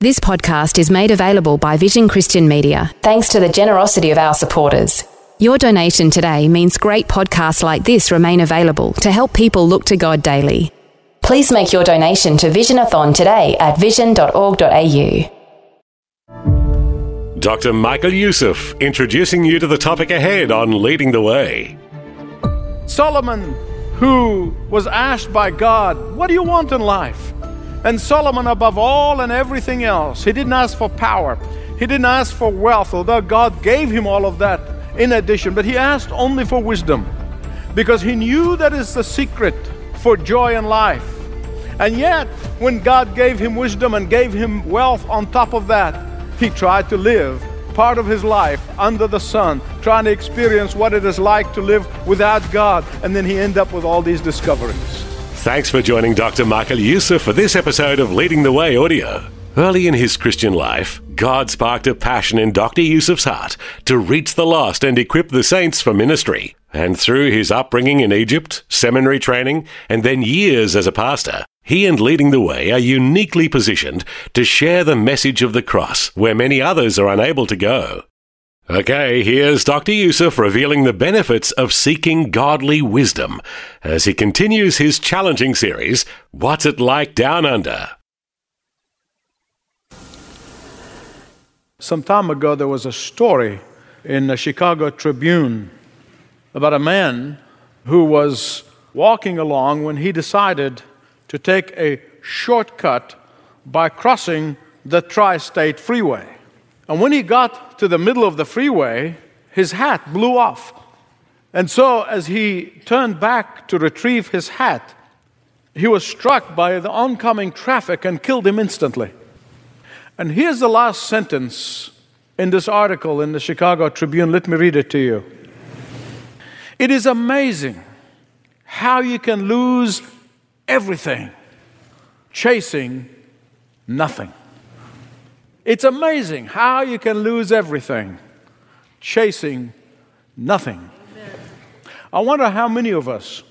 This podcast is made available by Vision Christian Media thanks to the generosity of our supporters. Your donation today means great podcasts like this remain available to help people look to God daily. Please make your donation to Visionathon today at vision.org.au. Dr. Michael Youssef introducing you to the topic ahead on Leading the Way. Solomon, who was asked by God, What do you want in life? And Solomon, above all and everything else, he didn't ask for power, he didn't ask for wealth, although God gave him all of that in addition, but he asked only for wisdom because he knew that is the secret for joy in life. And yet, when God gave him wisdom and gave him wealth on top of that, he tried to live part of his life under the sun, trying to experience what it is like to live without God. And then he ended up with all these discoveries. Thanks for joining Dr. Michael Youssef for this episode of Leading the Way audio. Early in his Christian life, God sparked a passion in Dr. Youssef's heart to reach the lost and equip the saints for ministry. And through his upbringing in Egypt, seminary training, and then years as a pastor, he and Leading the Way are uniquely positioned to share the message of the cross where many others are unable to go. Okay, here's Dr. Youssef revealing the benefits of seeking godly wisdom as he continues his challenging series, What's It Like Down Under? Some time ago, there was a story in the Chicago Tribune about a man who was walking along when he decided to take a shortcut by crossing the tri state freeway. And when he got to the middle of the freeway, his hat blew off. And so, as he turned back to retrieve his hat, he was struck by the oncoming traffic and killed him instantly. And here's the last sentence in this article in the Chicago Tribune. Let me read it to you. It is amazing how you can lose everything chasing nothing. It's amazing how you can lose everything chasing nothing. I wonder how many of us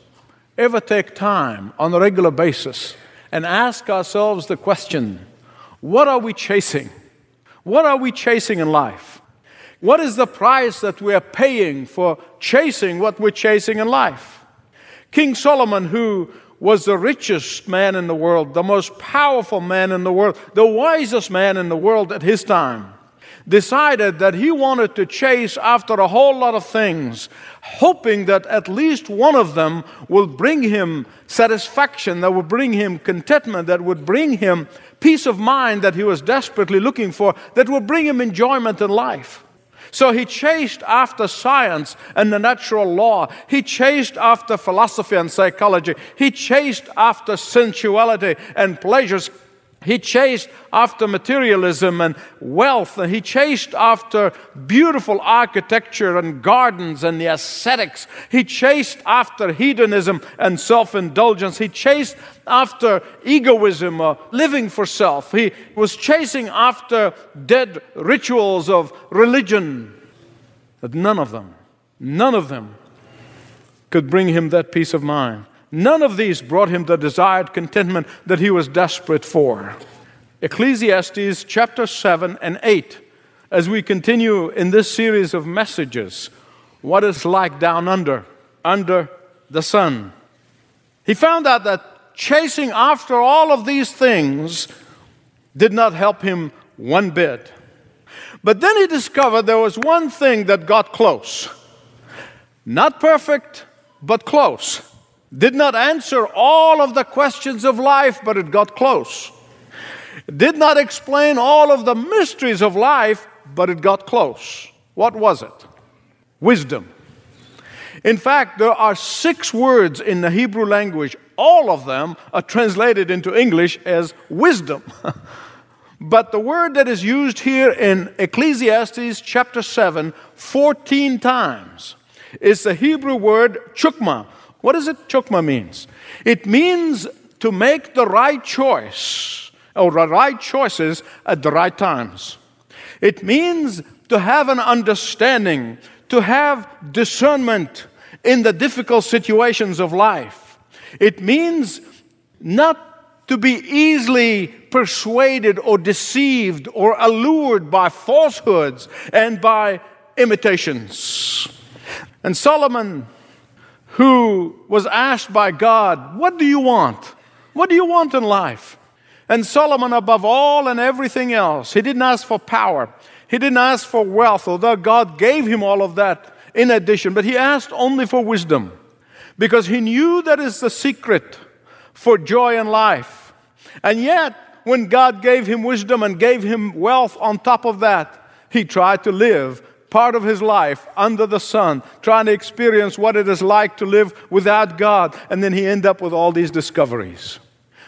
ever take time on a regular basis and ask ourselves the question what are we chasing? What are we chasing in life? What is the price that we are paying for chasing what we're chasing in life? King Solomon, who was the richest man in the world, the most powerful man in the world, the wisest man in the world at his time, decided that he wanted to chase after a whole lot of things, hoping that at least one of them will bring him satisfaction, that would bring him contentment, that would bring him peace of mind that he was desperately looking for, that would bring him enjoyment in life. So he chased after science and the natural law. He chased after philosophy and psychology. He chased after sensuality and pleasures. He chased after materialism and wealth. And he chased after beautiful architecture and gardens and the ascetics. He chased after hedonism and self indulgence. He chased after egoism or living for self. He was chasing after dead rituals of religion. But none of them, none of them could bring him that peace of mind. None of these brought him the desired contentment that he was desperate for. Ecclesiastes chapter 7 and 8, as we continue in this series of messages, what is like down under, under the sun. He found out that chasing after all of these things did not help him one bit. But then he discovered there was one thing that got close. Not perfect, but close. Did not answer all of the questions of life, but it got close. Did not explain all of the mysteries of life, but it got close. What was it? Wisdom. In fact, there are six words in the Hebrew language. All of them are translated into English as wisdom. But the word that is used here in Ecclesiastes chapter 7 14 times is the Hebrew word chukma. What does it chukma means? It means to make the right choice or the right choices at the right times. It means to have an understanding, to have discernment in the difficult situations of life. It means not to be easily persuaded or deceived or allured by falsehoods and by imitations. And Solomon, who was asked by God, What do you want? What do you want in life? And Solomon, above all and everything else, he didn't ask for power. He didn't ask for wealth, although God gave him all of that in addition, but he asked only for wisdom because he knew that is the secret for joy in life. And yet, when God gave him wisdom and gave him wealth on top of that, he tried to live part of his life under the sun, trying to experience what it is like to live without God. And then he end up with all these discoveries.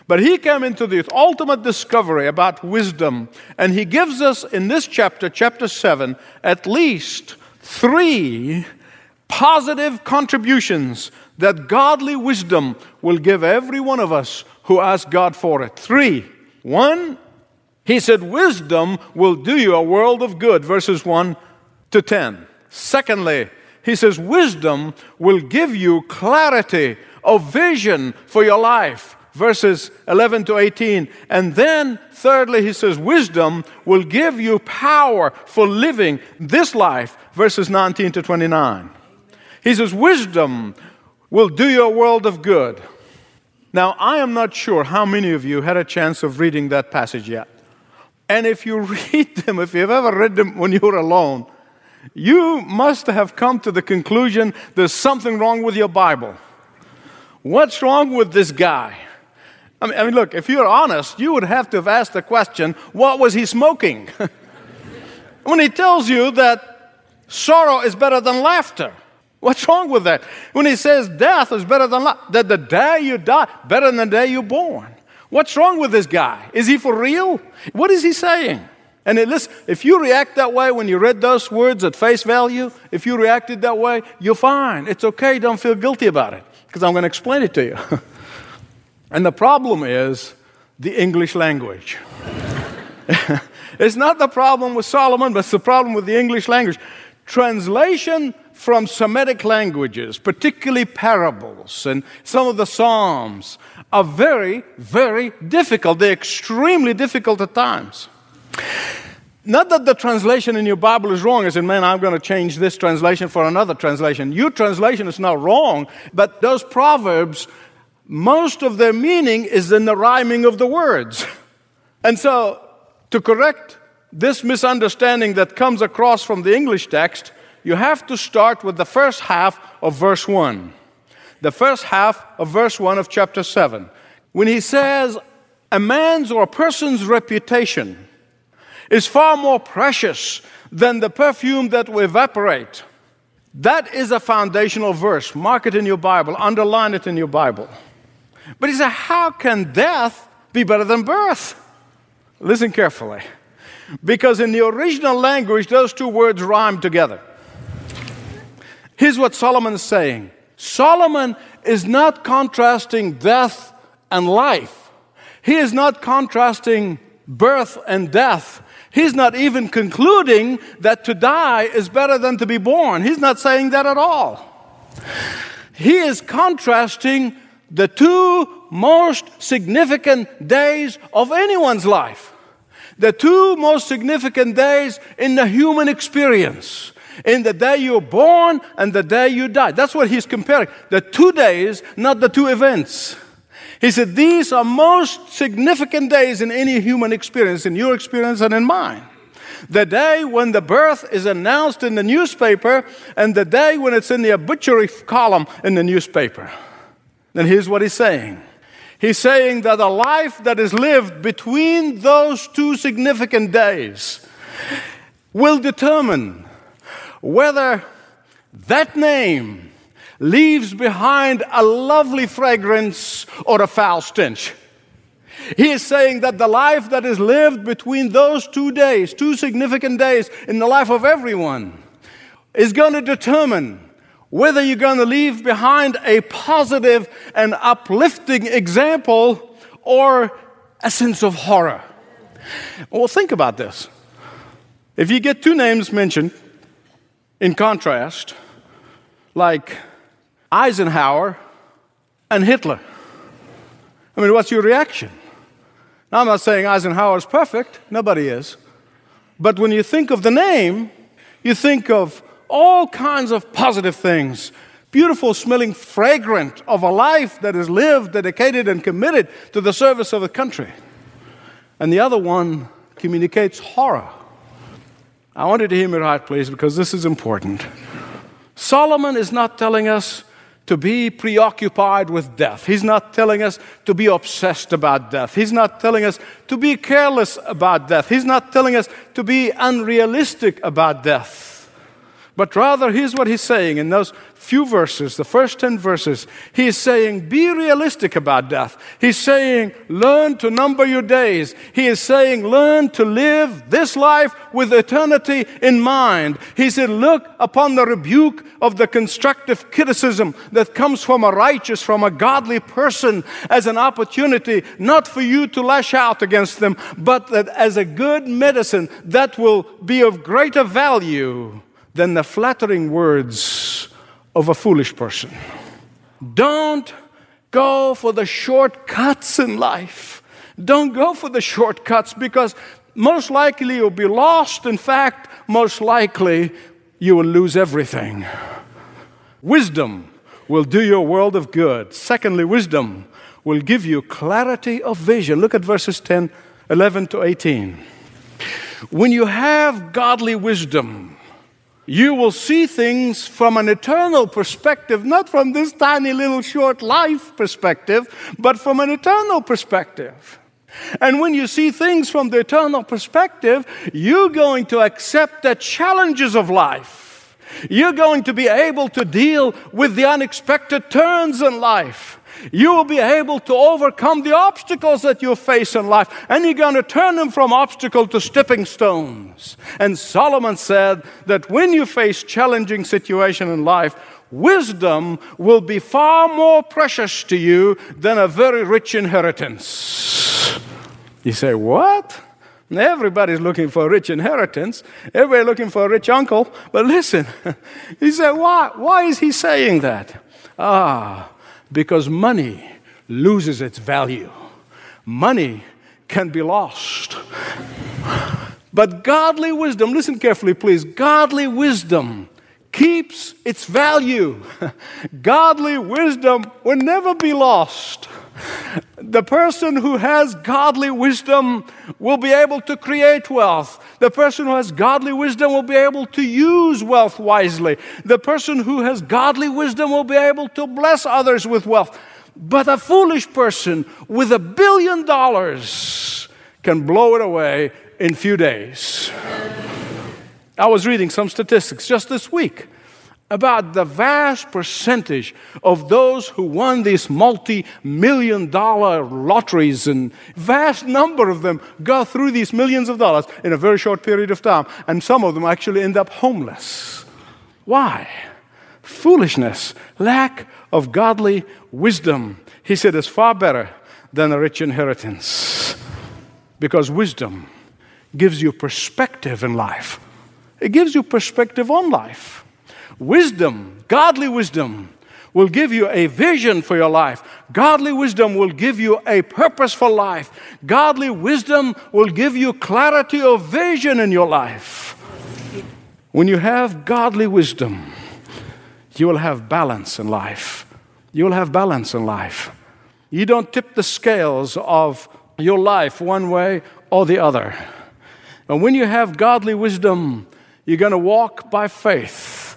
But he came into the ultimate discovery about wisdom, and he gives us in this chapter, chapter 7, at least three positive contributions that godly wisdom will give every one of us who ask God for it. Three. One, he said, wisdom will do you a world of good, verses 1 to 10. Secondly, he says, wisdom will give you clarity of vision for your life verses 11 to 18. And then, thirdly, he says, wisdom will give you power for living this life, verses 19 to 29. He says, wisdom will do you a world of good. Now, I am not sure how many of you had a chance of reading that passage yet. And if you read them, if you've ever read them when you were alone, you must have come to the conclusion there's something wrong with your Bible. What's wrong with this guy? I mean, I mean, look, if you're honest, you would have to have asked the question what was he smoking? when he tells you that sorrow is better than laughter, what's wrong with that? When he says death is better than life, that the day you die, better than the day you're born. What's wrong with this guy? Is he for real? What is he saying? And it, listen, if you react that way when you read those words at face value, if you reacted that way, you're fine. It's okay. Don't feel guilty about it because I'm going to explain it to you. And the problem is the English language. it's not the problem with Solomon, but it's the problem with the English language. Translation from Semitic languages, particularly parables and some of the Psalms, are very, very difficult. They're extremely difficult at times. Not that the translation in your Bible is wrong, as in, man, I'm going to change this translation for another translation. Your translation is not wrong, but those proverbs most of their meaning is in the rhyming of the words. And so, to correct this misunderstanding that comes across from the English text, you have to start with the first half of verse 1. The first half of verse 1 of chapter 7. When he says, A man's or a person's reputation is far more precious than the perfume that will evaporate. That is a foundational verse. Mark it in your Bible, underline it in your Bible. But he said, How can death be better than birth? Listen carefully. Because in the original language, those two words rhyme together. Here's what Solomon is saying Solomon is not contrasting death and life, he is not contrasting birth and death. He's not even concluding that to die is better than to be born. He's not saying that at all. He is contrasting the two most significant days of anyone's life. The two most significant days in the human experience. In the day you're born and the day you die. That's what he's comparing. The two days, not the two events. He said, These are most significant days in any human experience, in your experience and in mine. The day when the birth is announced in the newspaper, and the day when it's in the obituary column in the newspaper. Then here's what he's saying He's saying that a life that is lived between those two significant days will determine whether that name leaves behind a lovely fragrance or a foul stench. He is saying that the life that is lived between those two days, two significant days in the life of everyone, is going to determine whether you're going to leave behind a positive and uplifting example or a sense of horror. Well, think about this. If you get two names mentioned in contrast, like Eisenhower and Hitler, I mean, what's your reaction? Now, I'm not saying Eisenhower is perfect, nobody is. But when you think of the name, you think of all kinds of positive things beautiful smelling fragrant of a life that is lived, dedicated, and committed to the service of the country. And the other one communicates horror. I want you to hear me right, please, because this is important. Solomon is not telling us to be preoccupied with death. He's not telling us to be obsessed about death. He's not telling us to be careless about death. He's not telling us to be unrealistic about death. But rather, here's what he's saying in those few verses, the first 10 verses. He's saying, Be realistic about death. He's saying, Learn to number your days. He is saying, Learn to live this life with eternity in mind. He said, Look upon the rebuke of the constructive criticism that comes from a righteous, from a godly person as an opportunity, not for you to lash out against them, but that as a good medicine that will be of greater value than the flattering words of a foolish person. Don't go for the shortcuts in life. Don't go for the shortcuts because most likely you'll be lost. In fact, most likely you will lose everything. Wisdom will do you a world of good. Secondly, wisdom will give you clarity of vision. Look at verses 10, 11 to 18. When you have godly wisdom, you will see things from an eternal perspective, not from this tiny little short life perspective, but from an eternal perspective. And when you see things from the eternal perspective, you're going to accept the challenges of life. You're going to be able to deal with the unexpected turns in life you will be able to overcome the obstacles that you face in life, and you're going to turn them from obstacle to stepping stones. And Solomon said that when you face challenging situation in life, wisdom will be far more precious to you than a very rich inheritance. You say, What? Everybody's looking for a rich inheritance. Everybody's looking for a rich uncle. But listen, he said, why, why is he saying that? Ah, because money loses its value. Money can be lost. But godly wisdom, listen carefully, please. Godly wisdom keeps its value. godly wisdom will never be lost. The person who has godly wisdom will be able to create wealth. The person who has godly wisdom will be able to use wealth wisely. The person who has godly wisdom will be able to bless others with wealth. But a foolish person with a billion dollars can blow it away in few days. I was reading some statistics just this week about the vast percentage of those who won these multi million dollar lotteries, and vast number of them go through these millions of dollars in a very short period of time, and some of them actually end up homeless. Why? Foolishness, lack of godly wisdom, he said, is far better than a rich inheritance. Because wisdom gives you perspective in life, it gives you perspective on life. Wisdom, godly wisdom, will give you a vision for your life. Godly wisdom will give you a purpose for life. Godly wisdom will give you clarity of vision in your life. When you have godly wisdom, you will have balance in life. You will have balance in life. You don't tip the scales of your life one way or the other. And when you have godly wisdom, you're going to walk by faith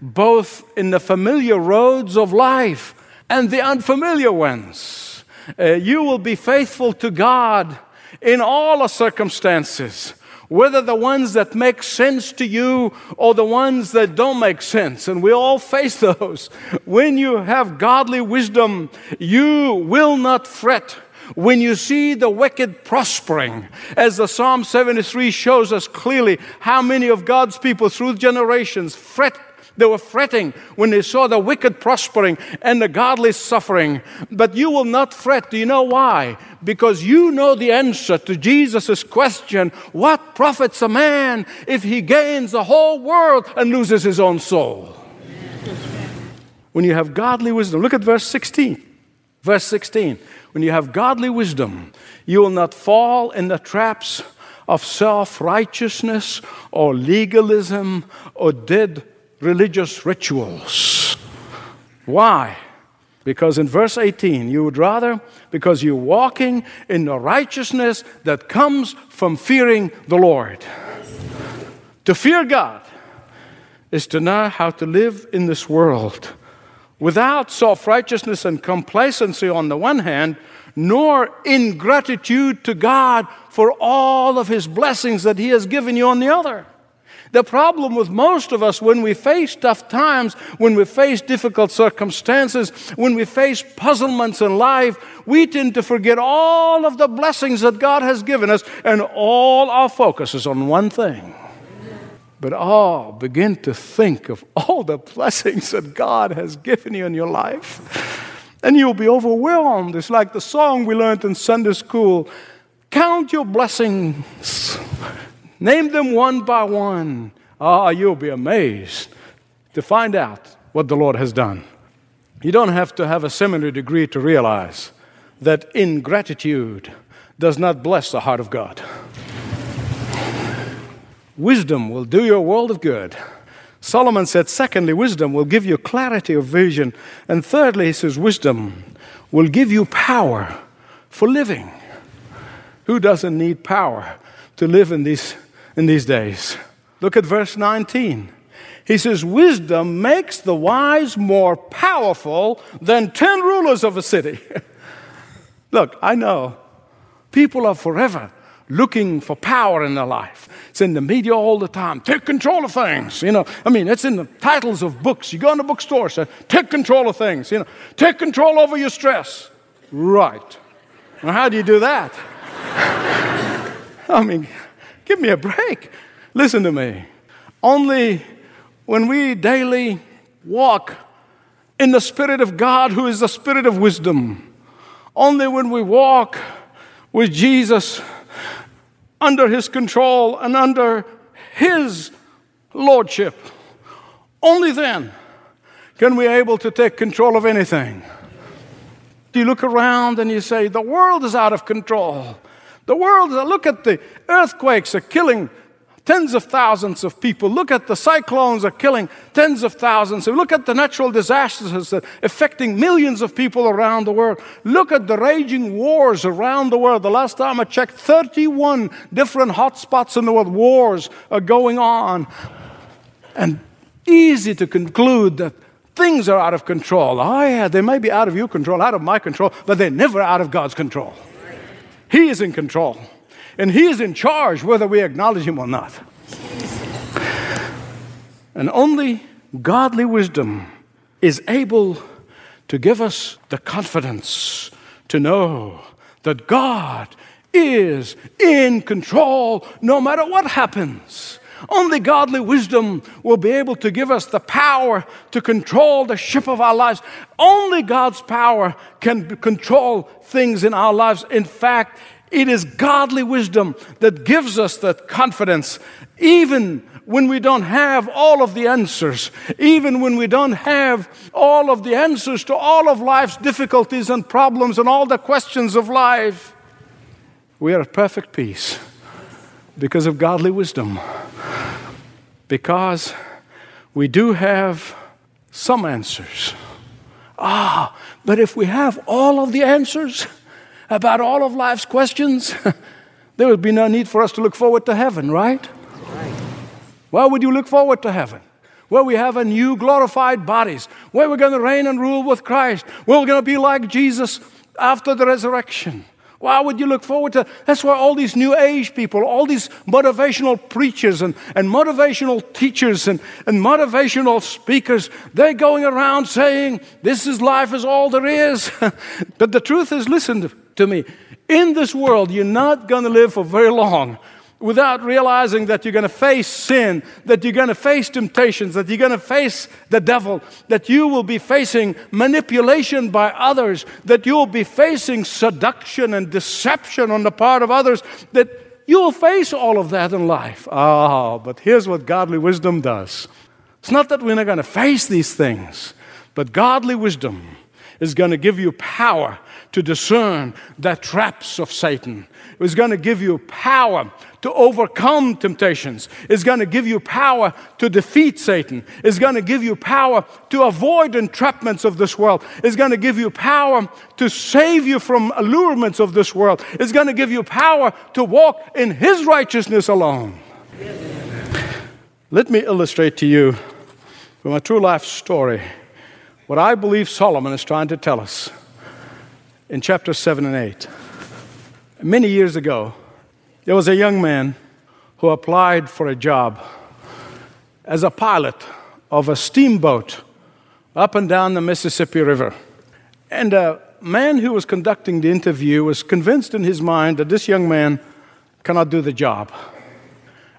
both in the familiar roads of life and the unfamiliar ones. Uh, you will be faithful to God in all the circumstances, whether the ones that make sense to you or the ones that don't make sense. And we all face those. When you have godly wisdom, you will not fret when you see the wicked prospering, as the Psalm 73 shows us clearly how many of God's people through generations fret they were fretting when they saw the wicked prospering and the godly suffering. But you will not fret. Do you know why? Because you know the answer to Jesus' question What profits a man if he gains the whole world and loses his own soul? When you have godly wisdom, look at verse 16. Verse 16. When you have godly wisdom, you will not fall in the traps of self righteousness or legalism or dead religious rituals. Why? Because in verse 18, you would rather, because you're walking in the righteousness that comes from fearing the Lord. To fear God is to know how to live in this world without self righteousness and complacency on the one hand, nor ingratitude to God for all of His blessings that He has given you on the other. The problem with most of us when we face tough times, when we face difficult circumstances, when we face puzzlements in life, we tend to forget all of the blessings that God has given us, and all our focus is on one thing. But oh, begin to think of all the blessings that God has given you in your life. And you'll be overwhelmed. It's like the song we learned in Sunday school Count your blessings Name them one by one. Ah, you'll be amazed to find out what the Lord has done. You don't have to have a seminary degree to realize that ingratitude does not bless the heart of God. Wisdom will do you a world of good. Solomon said, secondly, wisdom will give you clarity of vision. And thirdly, he says, wisdom will give you power for living. Who doesn't need power to live in these in these days. Look at verse 19. He says, Wisdom makes the wise more powerful than 10 rulers of a city. Look, I know people are forever looking for power in their life. It's in the media all the time. Take control of things. You know, I mean, it's in the titles of books. You go in the bookstore, say, take control of things. You know, take control over your stress. Right. Well, how do you do that? I mean, Give me a break. Listen to me. Only when we daily walk in the Spirit of God, who is the Spirit of wisdom, only when we walk with Jesus under His control and under His Lordship, only then can we be able to take control of anything. Do you look around and you say, the world is out of control. The world, look at the earthquakes are killing tens of thousands of people. Look at the cyclones are killing tens of thousands. Look at the natural disasters that are affecting millions of people around the world. Look at the raging wars around the world. The last time I checked, 31 different hotspots in the world, wars are going on. And easy to conclude that things are out of control. Oh, yeah, they may be out of your control, out of my control, but they're never out of God's control. He is in control. And He is in charge whether we acknowledge Him or not. And only godly wisdom is able to give us the confidence to know that God is in control no matter what happens. Only godly wisdom will be able to give us the power to control the ship of our lives. Only God's power can control things in our lives. In fact, it is godly wisdom that gives us that confidence, even when we don't have all of the answers, even when we don't have all of the answers to all of life's difficulties and problems and all the questions of life. We are at perfect peace because of godly wisdom. Because we do have some answers. Ah, but if we have all of the answers about all of life's questions, there would be no need for us to look forward to heaven, right? Why would you look forward to heaven? Where we have a new glorified bodies, where we're going to reign and rule with Christ, where we're going to be like Jesus after the resurrection. Why would you look forward to? That's why all these new age people, all these motivational preachers and, and motivational teachers and, and motivational speakers, they're going around saying, This is life is all there is. but the truth is, listen, to me. In this world, you're not going to live for very long without realizing that you're going to face sin, that you're going to face temptations, that you're going to face the devil, that you will be facing manipulation by others, that you'll be facing seduction and deception on the part of others, that you'll face all of that in life. Ah, but here's what godly wisdom does it's not that we're not going to face these things, but godly wisdom is going to give you power to discern the traps of Satan. It's going to give you power to overcome temptations. is going to give you power to defeat Satan. is going to give you power to avoid entrapments of this world. is going to give you power to save you from allurements of this world. is going to give you power to walk in His righteousness alone. Let me illustrate to you from a true life story what I believe Solomon is trying to tell us in chapter 7 and 8. Many years ago, there was a young man who applied for a job as a pilot of a steamboat up and down the Mississippi River. And a man who was conducting the interview was convinced in his mind that this young man cannot do the job.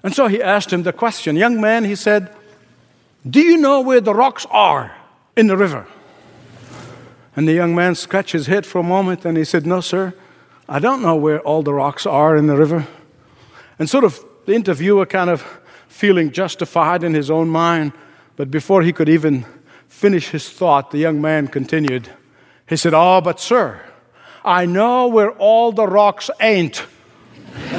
And so he asked him the question Young man, he said, Do you know where the rocks are in the river? And the young man scratched his head for a moment and he said, No, sir, I don't know where all the rocks are in the river. And sort of the interviewer kind of feeling justified in his own mind, but before he could even finish his thought, the young man continued. He said, Oh, but sir, I know where all the rocks ain't.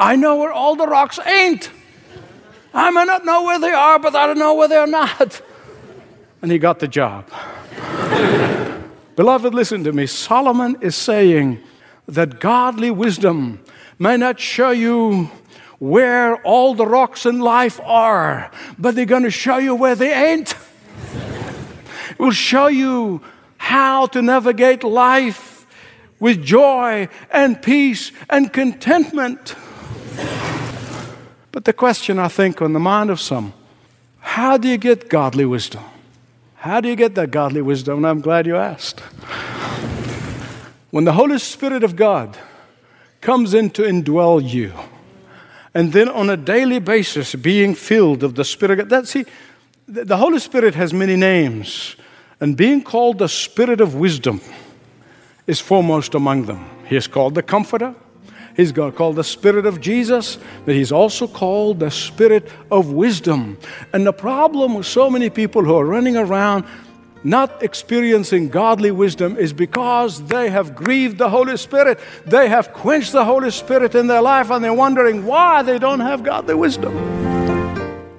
I know where all the rocks ain't. I may not know where they are, but I don't know where they're not. And he got the job. Beloved, listen to me. Solomon is saying, that godly wisdom may not show you where all the rocks in life are, but they're going to show you where they ain't. It will show you how to navigate life with joy and peace and contentment. But the question, I think, on the mind of some how do you get godly wisdom? How do you get that godly wisdom? I'm glad you asked. When the Holy Spirit of God comes in to indwell you, and then on a daily basis being filled of the Spirit of God, that, see, the Holy Spirit has many names, and being called the Spirit of wisdom is foremost among them. He is called the Comforter. He's called the Spirit of Jesus, but he's also called the Spirit of wisdom. And the problem with so many people who are running around not experiencing godly wisdom is because they have grieved the Holy Spirit. They have quenched the Holy Spirit in their life and they're wondering why they don't have godly wisdom.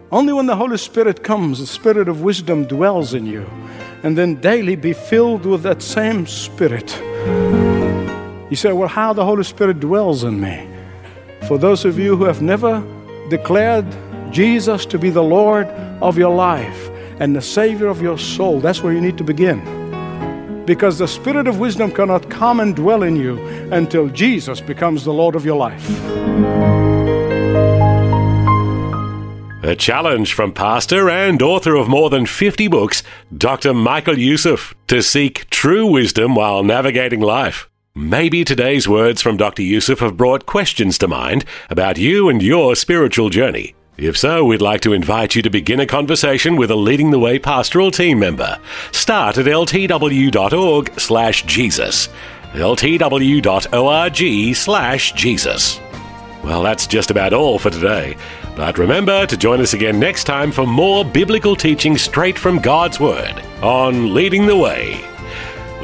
Only when the Holy Spirit comes, the Spirit of wisdom dwells in you, and then daily be filled with that same Spirit. You say, Well, how the Holy Spirit dwells in me? For those of you who have never declared Jesus to be the Lord of your life, and the Savior of your soul, that's where you need to begin. Because the Spirit of wisdom cannot come and dwell in you until Jesus becomes the Lord of your life. A challenge from pastor and author of more than 50 books, Dr. Michael Youssef, to seek true wisdom while navigating life. Maybe today's words from Dr. Youssef have brought questions to mind about you and your spiritual journey. If so, we'd like to invite you to begin a conversation with a Leading the Way pastoral team member. Start at ltw.org slash Jesus. ltw.org slash Jesus. Well, that's just about all for today. But remember to join us again next time for more biblical teaching straight from God's Word on Leading the Way.